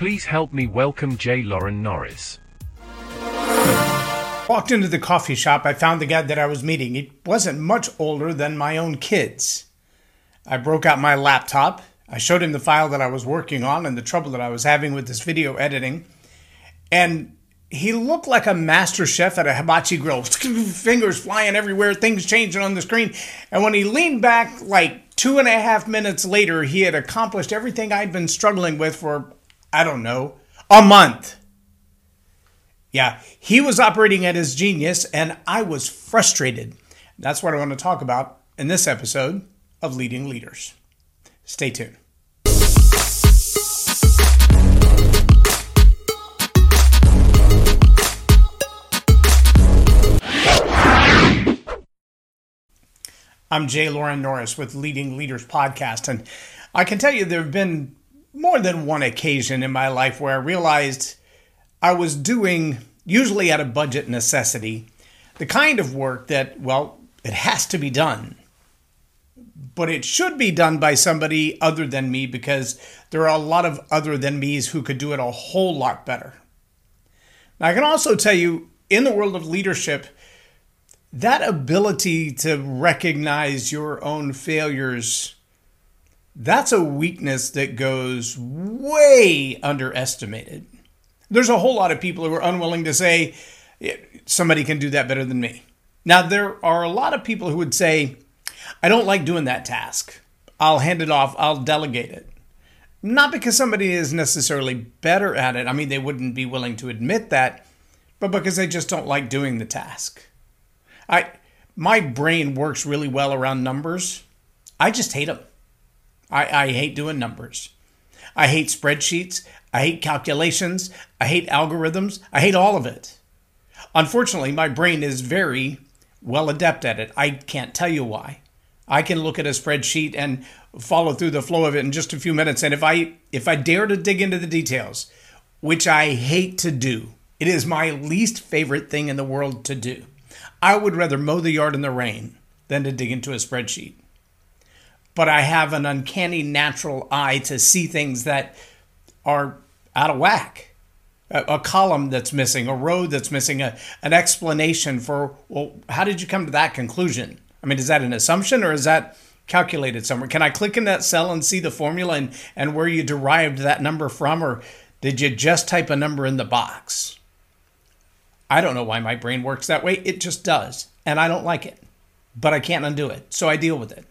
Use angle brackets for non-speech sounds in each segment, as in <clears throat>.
Please help me welcome J. Loren Norris. Walked into the coffee shop, I found the guy that I was meeting. He wasn't much older than my own kids. I broke out my laptop. I showed him the file that I was working on and the trouble that I was having with this video editing. And he looked like a master chef at a hibachi grill, <laughs> fingers flying everywhere, things changing on the screen. And when he leaned back, like two and a half minutes later, he had accomplished everything I'd been struggling with for, I don't know, a month. Yeah, he was operating at his genius, and I was frustrated. That's what I want to talk about in this episode of Leading Leaders. Stay tuned. I'm Jay Loren Norris with Leading Leaders Podcast, and I can tell you there have been more than one occasion in my life where I realized I was doing, usually out of budget necessity, the kind of work that, well, it has to be done. But it should be done by somebody other than me because there are a lot of other than me's who could do it a whole lot better. Now, I can also tell you in the world of leadership, that ability to recognize your own failures that's a weakness that goes way underestimated. There's a whole lot of people who are unwilling to say somebody can do that better than me. Now there are a lot of people who would say i don't like doing that task. I'll hand it off. I'll delegate it. Not because somebody is necessarily better at it. I mean they wouldn't be willing to admit that but because they just don't like doing the task. I my brain works really well around numbers. I just hate them. I, I hate doing numbers. I hate spreadsheets. I hate calculations. I hate algorithms. I hate all of it. Unfortunately, my brain is very well adept at it. I can't tell you why. I can look at a spreadsheet and follow through the flow of it in just a few minutes. And if I if I dare to dig into the details, which I hate to do, it is my least favorite thing in the world to do. I would rather mow the yard in the rain than to dig into a spreadsheet. But I have an uncanny natural eye to see things that are out of whack. A, a column that's missing, a row that's missing, a, an explanation for, well, how did you come to that conclusion? I mean, is that an assumption or is that calculated somewhere? Can I click in that cell and see the formula and, and where you derived that number from? Or did you just type a number in the box? I don't know why my brain works that way. It just does. And I don't like it. But I can't undo it. So I deal with it.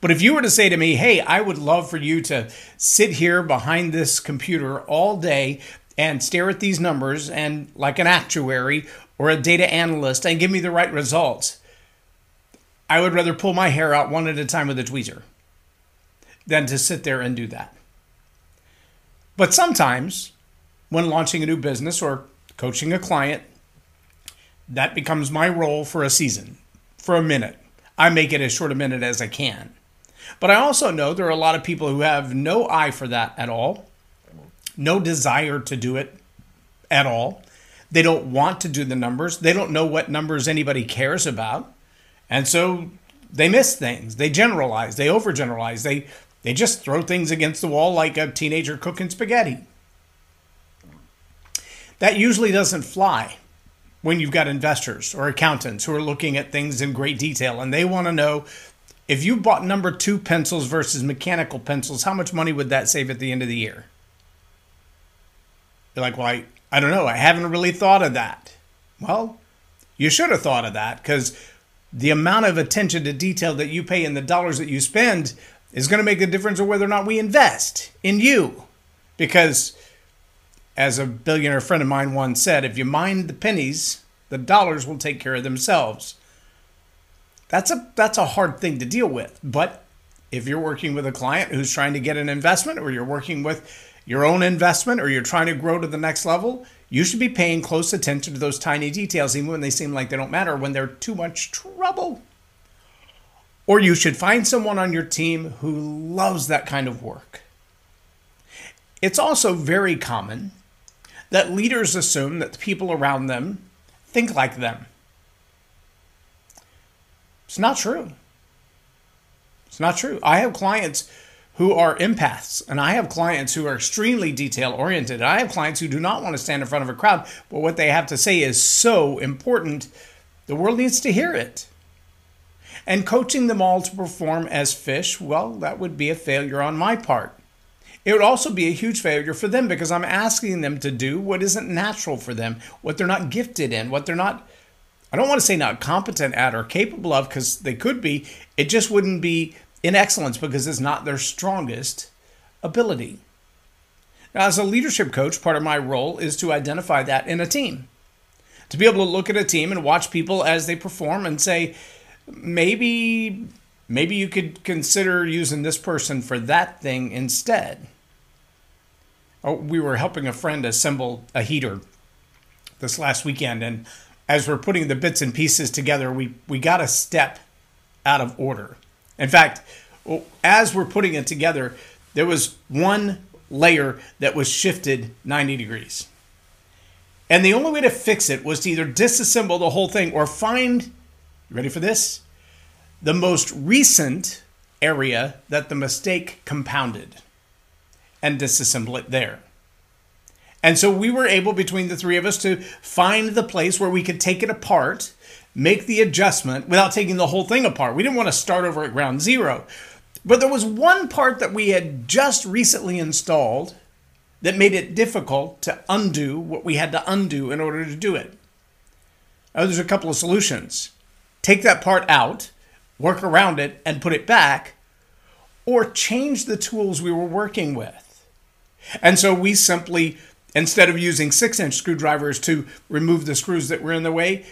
But if you were to say to me, hey, I would love for you to sit here behind this computer all day and stare at these numbers and like an actuary or a data analyst and give me the right results, I would rather pull my hair out one at a time with a tweezer than to sit there and do that. But sometimes, when launching a new business or coaching a client, that becomes my role for a season, for a minute. I make it as short a minute as I can. But I also know there are a lot of people who have no eye for that at all, no desire to do it at all. They don't want to do the numbers. They don't know what numbers anybody cares about. And so they miss things. They generalize, they overgeneralize. They they just throw things against the wall like a teenager cooking spaghetti. That usually doesn't fly when you've got investors or accountants who are looking at things in great detail and they want to know if you bought number two pencils versus mechanical pencils, how much money would that save at the end of the year? You're like, well, I, I don't know. I haven't really thought of that. Well, you should have thought of that because the amount of attention to detail that you pay and the dollars that you spend is going to make the difference of whether or not we invest in you. Because as a billionaire friend of mine once said, if you mind the pennies, the dollars will take care of themselves. That's a that's a hard thing to deal with. But if you're working with a client who's trying to get an investment or you're working with your own investment or you're trying to grow to the next level, you should be paying close attention to those tiny details even when they seem like they don't matter when they're too much trouble. Or you should find someone on your team who loves that kind of work. It's also very common that leaders assume that the people around them think like them. It's not true. It's not true. I have clients who are empaths. And I have clients who are extremely detail oriented. I have clients who do not want to stand in front of a crowd, but what they have to say is so important. The world needs to hear it. And coaching them all to perform as fish, well, that would be a failure on my part. It would also be a huge failure for them because I'm asking them to do what isn't natural for them, what they're not gifted in, what they're not, I don't want to say not competent at or capable of because they could be. It just wouldn't be in excellence because it's not their strongest ability. Now, as a leadership coach, part of my role is to identify that in a team. To be able to look at a team and watch people as they perform and say, maybe maybe you could consider using this person for that thing instead. Oh, we were helping a friend assemble a heater this last weekend, and as we're putting the bits and pieces together, we, we got a step out of order. In fact, as we're putting it together, there was one layer that was shifted 90 degrees. And the only way to fix it was to either disassemble the whole thing or find, ready for this? The most recent area that the mistake compounded and disassemble it there. And so we were able, between the three of us, to find the place where we could take it apart, make the adjustment without taking the whole thing apart. We didn't want to start over at ground zero. But there was one part that we had just recently installed that made it difficult to undo what we had to undo in order to do it. Now, there's a couple of solutions. Take that part out, work around it, and put it back, or change the tools we were working with. And so we simply, instead of using six inch screwdrivers to remove the screws that were in the way,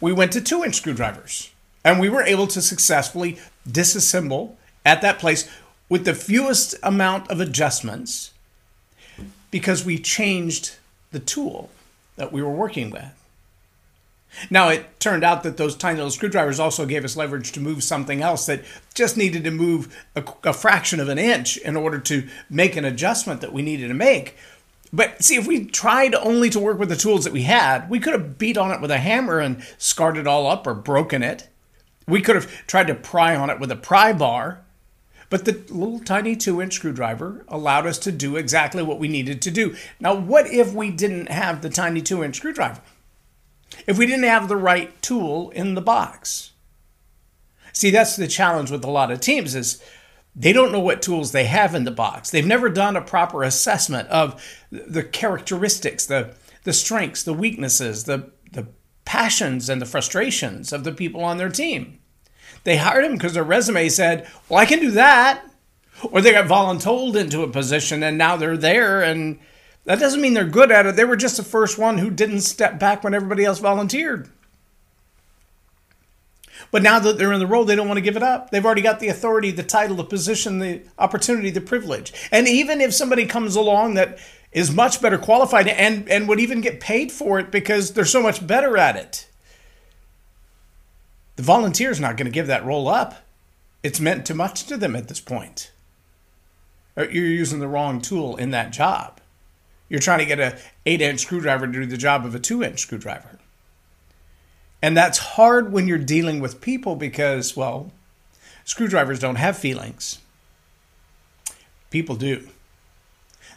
we went to two inch screwdrivers. And we were able to successfully disassemble at that place with the fewest amount of adjustments because we changed the tool that we were working with. Now, it turned out that those tiny little screwdrivers also gave us leverage to move something else that just needed to move a, a, fraction of an inch in order to make an adjustment that we needed to make. But see, if we tried only to work with the tools that we had, we could have beat on it with a hammer and scarred it all up or broken it. We could have tried to pry on it with a pry bar. But the little tiny two inch screwdriver allowed us to do exactly what we needed to do. Now, what if we didn't have the tiny two inch screwdriver? If we didn't have the right tool in the box. See, that's the challenge with a lot of teams is they don't know what tools they have in the box. They've never done a proper assessment of the characteristics, the the strengths, the weaknesses, the the passions and the frustrations of the people on their team. They hired him because their resume said, "Well, I can do that." Or they got voluntold into a position and now they're there and that doesn't mean they're good at it. They were just the first one who didn't step back when everybody else volunteered. But now that they're in the role, they don't want to give it up. They've already got the authority, the title, the position, the opportunity, the privilege. And even if somebody comes along that is much better qualified and, and would even get paid for it because they're so much better at it, the volunteer is not going to give that role up. It's meant too much to them at this point. Uh, you're using the wrong tool in that job. You're trying to get a 8 inch screwdriver to do the job of a 2 inch screwdriver. And that's hard when you're dealing with people because, well, screwdrivers don't have feelings. People do.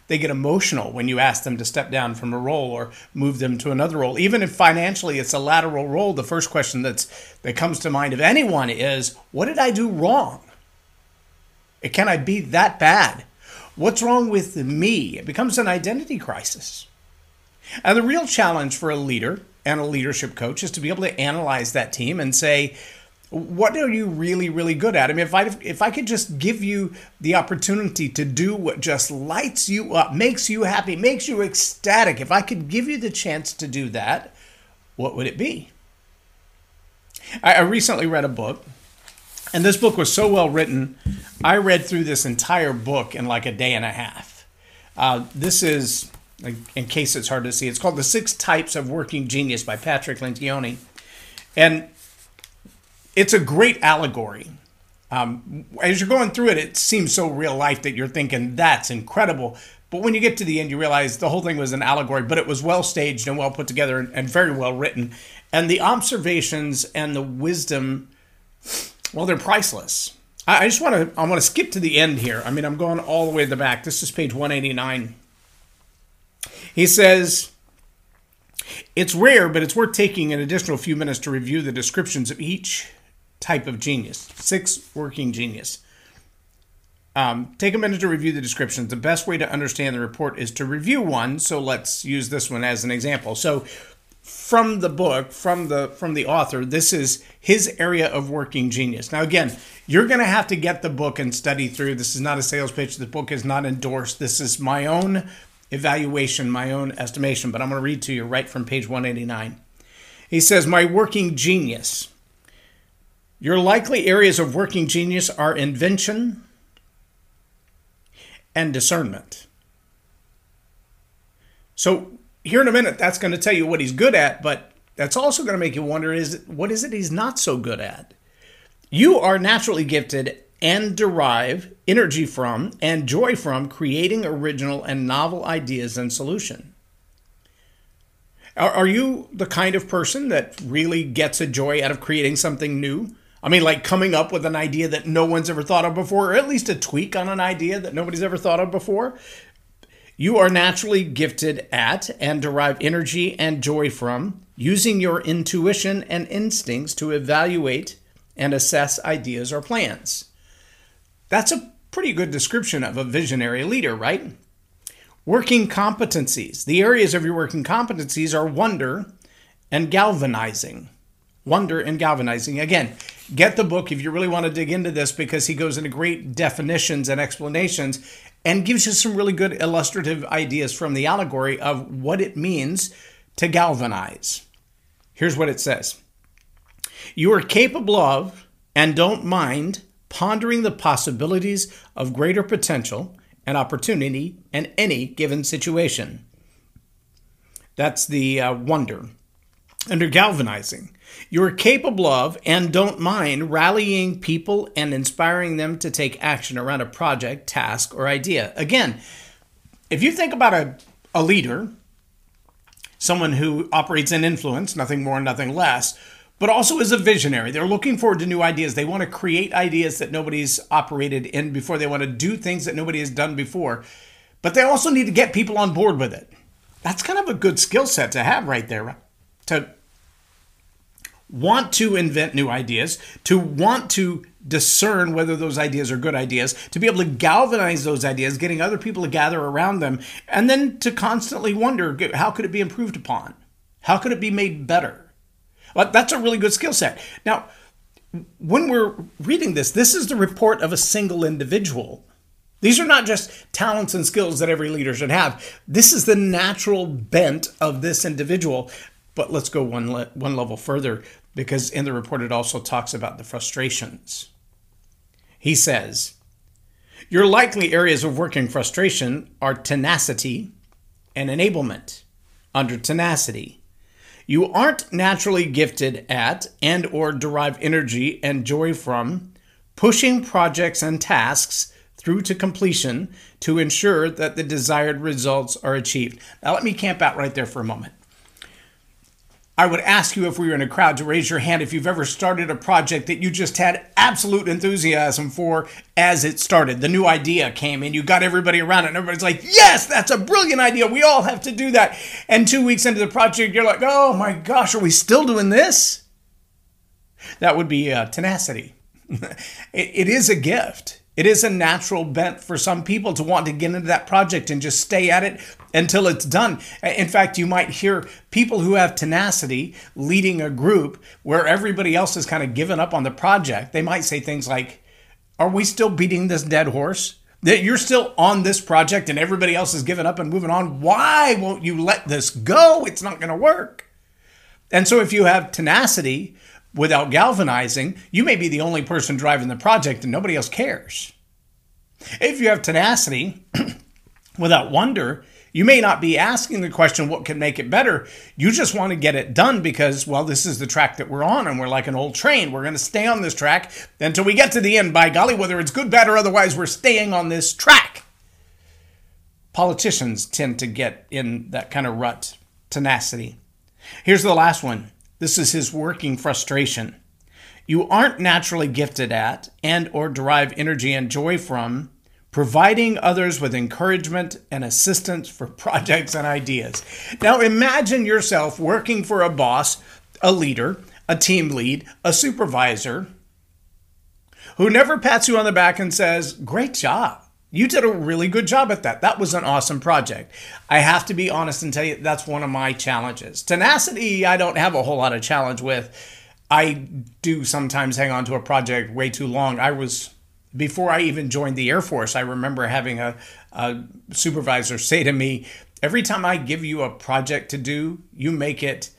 They get emotional when you ask them to step down from a role or move them to another role. Even if financially it's a lateral role, the first question that's that comes to mind of anyone is, what did I do wrong? Can I be that bad? What's wrong with me? It becomes an identity crisis. And the real challenge for a leader and a leadership coach is to be able to analyze that team and say, what are you really, really good at? I mean, if I if I could just give you the opportunity to do what just lights you up, makes you happy, makes you ecstatic, if I could give you the chance to do that, what would it be? I, I recently read a book and this book was so well written, I read through this entire book in like a day and a half. Uh, this is, in case it's hard to see, it's called The Six Types of Working Genius by Patrick Lencioni. And it's a great allegory. Um, as you're going through it, it seems so real life that you're thinking, that's incredible. But when you get to the end, you realize the whole thing was an allegory, but it was well staged and well put together and, and very well written. And the observations and the wisdom well, they're priceless. I just want to I want to skip to the end here. I mean, I'm going all the way to the back. This is page 189. He says, "It's rare, but it's worth taking an additional few minutes to review the descriptions of each type of genius. Six working genius. Um, take a minute to review the descriptions. The best way to understand the report is to review one. So let's use this one as an example. So from the book, from the from the author, this is his area of working genius. Now again, you're going to have to get the book and study through. This is not a sales pitch. The book is not endorsed. This is my own evaluation, my own estimation, but I'm going to read to you right from page 189. He says, "My working genius. Your likely areas of working genius are invention, and discernment. So, here in a minute, that's going to tell you what he's good at, but that's also going to make you wonder is what is it he's not so good at? You are naturally gifted and derive energy from and joy from creating original and novel ideas and solution. Are, are you the kind of person that really gets a joy out of creating something new? I mean, like coming up with an idea that no one's ever thought of before, or at least a tweak on an idea that nobody's ever thought of before. You are naturally gifted at and derive energy and joy from using your intuition and instincts to evaluate and assess ideas or plans. That's a pretty good description of a visionary leader, right? Working competencies. The areas of your working competencies are wonder and galvanizing. Wonder and galvanizing. Again, get the book if you really want to dig into this because he goes into great definitions and explanations and gives you some really good illustrative ideas from the allegory of what it means to galvanize. Here's what it says You are capable of and don't mind pondering the possibilities of greater potential and opportunity in any given situation. That's the uh, wonder. Under galvanizing, you are capable of and don't mind rallying people and inspiring them to take action around a project, task, or idea. Again, if you think about a, a leader, someone who operates in influence, nothing more, nothing less, but also is a visionary. They're looking forward to new ideas. They want to create ideas that nobody's operated in before. They want to do things that nobody has done before. But they also need to get people on board with it. That's kind of a good skill set to have right there. To want to invent new ideas, to want to discern whether those ideas are good ideas, to be able to galvanize those ideas, getting other people to gather around them, and then to constantly wonder how could it be improved upon? How could it be made better? Well, that's a really good skill set. Now, when we're reading this, this is the report of a single individual. These are not just talents and skills that every leader should have. This is the natural bent of this individual. But let's go one, le- one level further because in the report it also talks about the frustrations. He says, Your likely areas of working frustration are tenacity and enablement. Under tenacity, you aren't naturally gifted at and or derive energy and joy from pushing projects and tasks through to completion to ensure that the desired results are achieved. Now let me camp out right there for a moment. I would ask you if we were in a crowd to raise your hand if you've ever started a project that you just had absolute enthusiasm for as it started. The new idea came and you got everybody around it, and everybody's like, Yes, that's a brilliant idea. We all have to do that. And two weeks into the project, you're like, Oh my gosh, are we still doing this? That would be uh, tenacity. <laughs> it, it is a gift. It is a natural bent for some people to want to get into that project and just stay at it until it's done. In fact, you might hear people who have tenacity leading a group where everybody else has kind of given up on the project. They might say things like, Are we still beating this dead horse? That you're still on this project and everybody else has given up and moving on. Why won't you let this go? It's not going to work. And so, if you have tenacity, without galvanizing, you may be the only person driving the project and nobody else cares. If you have tenacity <clears throat> without wonder, you may not be asking the question, what can make it better? You just want to get it done because, well, this is the track that we're on and we're like an old train. We're going to stay on this track until we get to the end. By golly, whether it's good, bad, or otherwise, we're staying on this track. Politicians tend to get in that kind of rut, tenacity. Here's the last one this is his working frustration. you aren't naturally gifted at and or derive energy and joy from providing others with encouragement and assistance for <laughs> projects and ideas. Now imagine yourself working for a boss, a leader, a team lead, a supervisor who never pats you on the back and says, "Great job. You did a really good job at that. That was an awesome project." I have to be honest and tell you that's one of my challenges. Tenacity, I don't have a whole lot of challenge with. I do sometimes hang on to a project way too long. I was before I even joined the Air Force, I remember having a, a, supervisor say to me, Every time I give you a project to do, you make it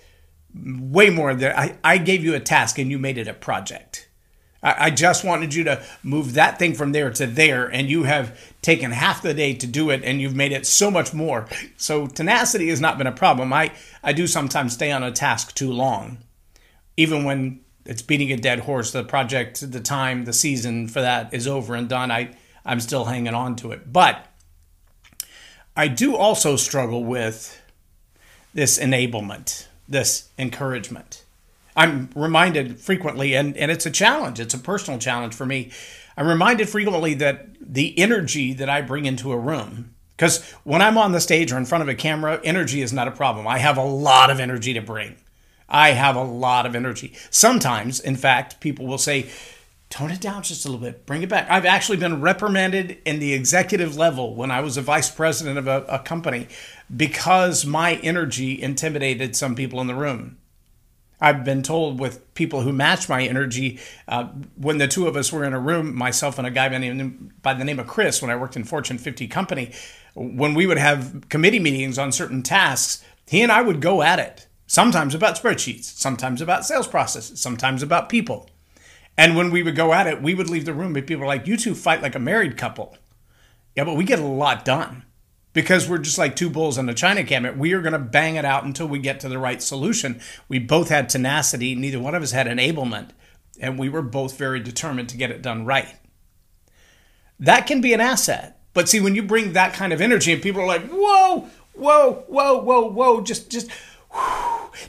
way more than I, I gave you a task and you made it a project. I, I just wanted you to move that thing from there to there, and you have taken half the day to do it and you've made it so much more. So, tenacity has not been a problem. I, I do sometimes stay on a task too long, even when it's beating a dead horse. The project, the time, the season for that is over and done. I I'm still hanging on to it, but I do also struggle with this enablement, this encouragement. I'm reminded frequently, and, and it's a challenge, it's a personal challenge for me. I'm reminded frequently that the energy that I bring into a room, because when I'm on the stage or in front of a camera, energy is not a problem. I have a lot of energy to bring. I have a lot of energy. Sometimes, in fact, people will say, tone it down just a little bit, bring it back. I've actually been reprimanded in the executive level when I was a vice president of a, a company because my energy intimidated some people in the room. I've been told with people who match my energy, uh, when the two of us were in a room, myself and a guy by the, name, by the name of Chris, when I worked in Fortune 50 company, when we would have committee meetings on certain tasks, he and I would go at it sometimes about spreadsheets, sometimes about sales processes, sometimes about people. And when we would go at it, we would leave the room, but people were like, You two fight like a married couple. Yeah, but we get a lot done because we're just like two bulls in a china cabinet. We are going to bang it out until we get to the right solution. We both had tenacity, neither one of us had enablement, and we were both very determined to get it done right. That can be an asset. But see, when you bring that kind of energy and people are like, whoa, whoa, whoa, whoa, whoa, just, just,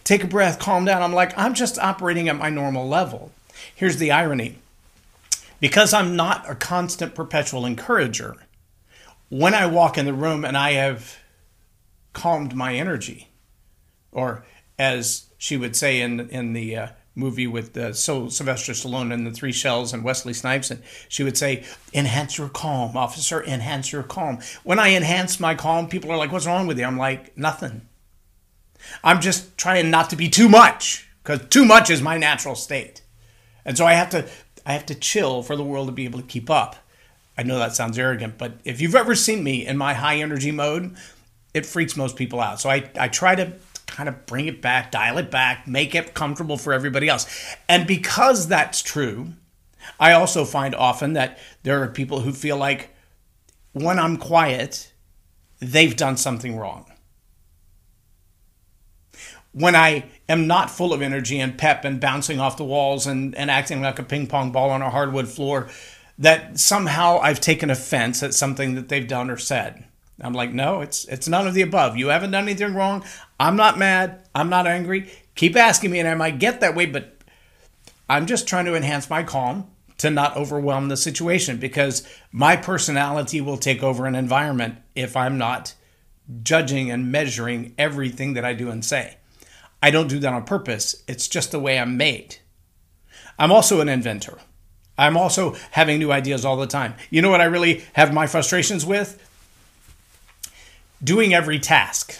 take a breath, calm down. I'm like, I'm just operating at my normal level. Here's the irony because I'm not a constant, perpetual encourager, when I walk in the room and I have calmed my energy, or as she would say in, in the uh, movie with uh, so Sylvester Stallone and the Three Shells and Wesley Snipes, and she would say, "Enhance your calm, officer. Enhance your calm." When I enhance my calm, people are like, "What's wrong with you?" I'm like, "Nothing." I'm just trying not to be too much because too much is my natural state. And so I have to I have to chill for the world to be able to keep up. I know that sounds arrogant, but if you've ever seen me in my high energy mode, it freaks most people out. So I, I try to kind of bring it back, dial it back, make it comfortable for everybody else. And because that's true, I also find often that there are people who feel like when I'm quiet, they've done something wrong when I am not full of energy and pep and bouncing off the walls and, and acting like a ping pong ball on a hardwood floor, that somehow I've taken offense at something that they've done or said. I'm like, no, it's it's none of the above. You haven't done anything wrong. I'm not mad. I'm not angry. Keep asking me, and I might get that way, but I'm just trying to enhance my calm to not overwhelm the situation because my personality will take over an environment if I'm not judging and measuring everything that I do and say. I don't do that on purpose. It's just the way I'm made. I'm also an inventor. I'm also having new ideas all the time. You know what I really have my frustrations with? Doing every task.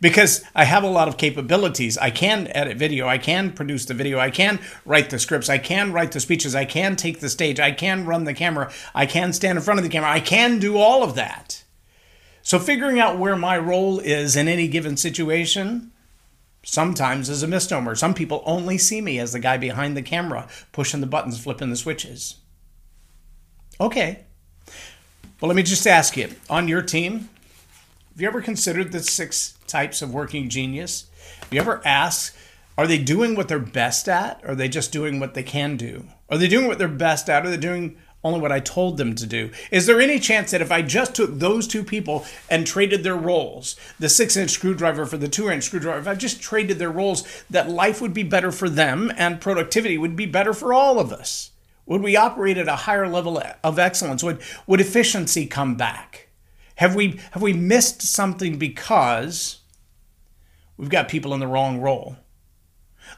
Because I have a lot of capabilities. I can edit video, I can produce the video, I can write the scripts, I can write the speeches, I can take the stage, I can run the camera, I can stand in front of the camera, I can do all of that. So, figuring out where my role is in any given situation sometimes is a misnomer. Some people only see me as the guy behind the camera pushing the buttons, flipping the switches. Okay. Well, let me just ask you on your team, have you ever considered the six types of working genius? Have you ever asked, are they doing what they're best at? Or are they just doing what they can do? Are they doing what they're best at? Are they doing only what I told them to do. Is there any chance that if I just took those two people and traded their roles, the six inch screwdriver for the two inch screwdriver, if I just traded their roles, that life would be better for them and productivity would be better for all of us? Would we operate at a higher level of excellence? Would, would efficiency come back? Have we, have we missed something because we've got people in the wrong role?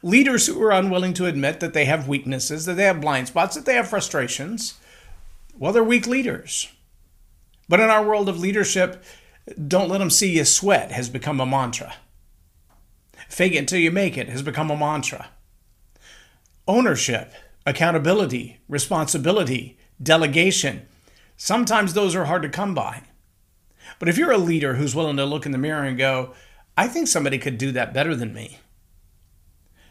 Leaders who are unwilling to admit that they have weaknesses, that they have blind spots, that they have frustrations, well, they're weak leaders. But in our world of leadership, don't let them see you sweat has become a mantra. Fake it until you make it has become a mantra. Ownership accountability, responsibility, delegation. Sometimes those are hard to come by. But if you're a leader who's willing to look in the mirror and go, I think somebody could do that better than me,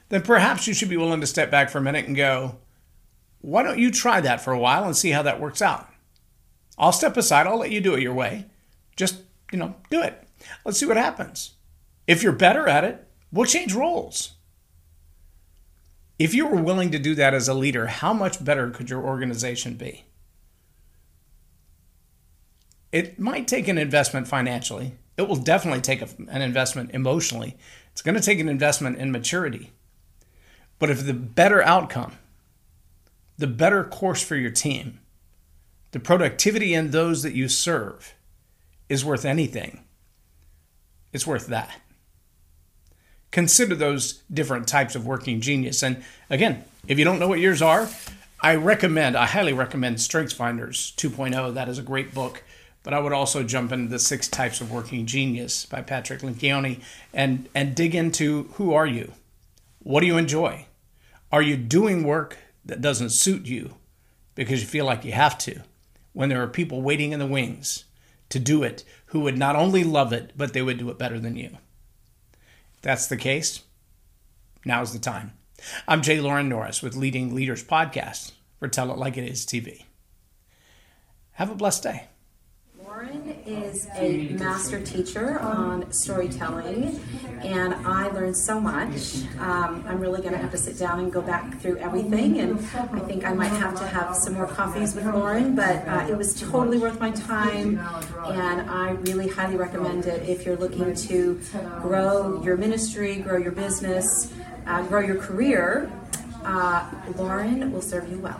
then perhaps you should be willing to step back for a minute and go, why don't you try that for a while and see how that works out? I'll step aside, I'll let you do it your way. Just, you know, do it. Let's see what happens. If you're better at it, we'll change roles. If you were willing to do that as a leader, how much better could your organization be? It might take an investment financially. It will definitely take an investment emotionally. It's going to take an investment in maturity. But if the better outcome, the better course for your team, the productivity in those that you serve is worth anything, it's worth that consider those different types of working genius. And again, if you don't know what yours are, I recommend, I highly recommend Strengths Finders 2.0. That is a great book. But I would also jump into the six types of working genius by Patrick Lencioni and, and dig into who are you? What do you enjoy? Are you doing work that doesn't suit you because you feel like you have to when there are people waiting in the wings to do it who would not only love it, but they would do it better than you? If that's the case, now's the time. I'm Jay Loren Norris with Leading Leaders Podcast for Tell It Like It Is TV. Have a blessed day. Loren is a master teacher on storytelling, and I learned so much. Um, I'm really going to have to sit down and go back through everything, and I think I might have to have some more coffees with Loren, but uh, it was totally worth my time, and I really highly recommend it if you're looking to grow your ministry, grow your business, uh, grow your career. Uh, Loren will serve you well.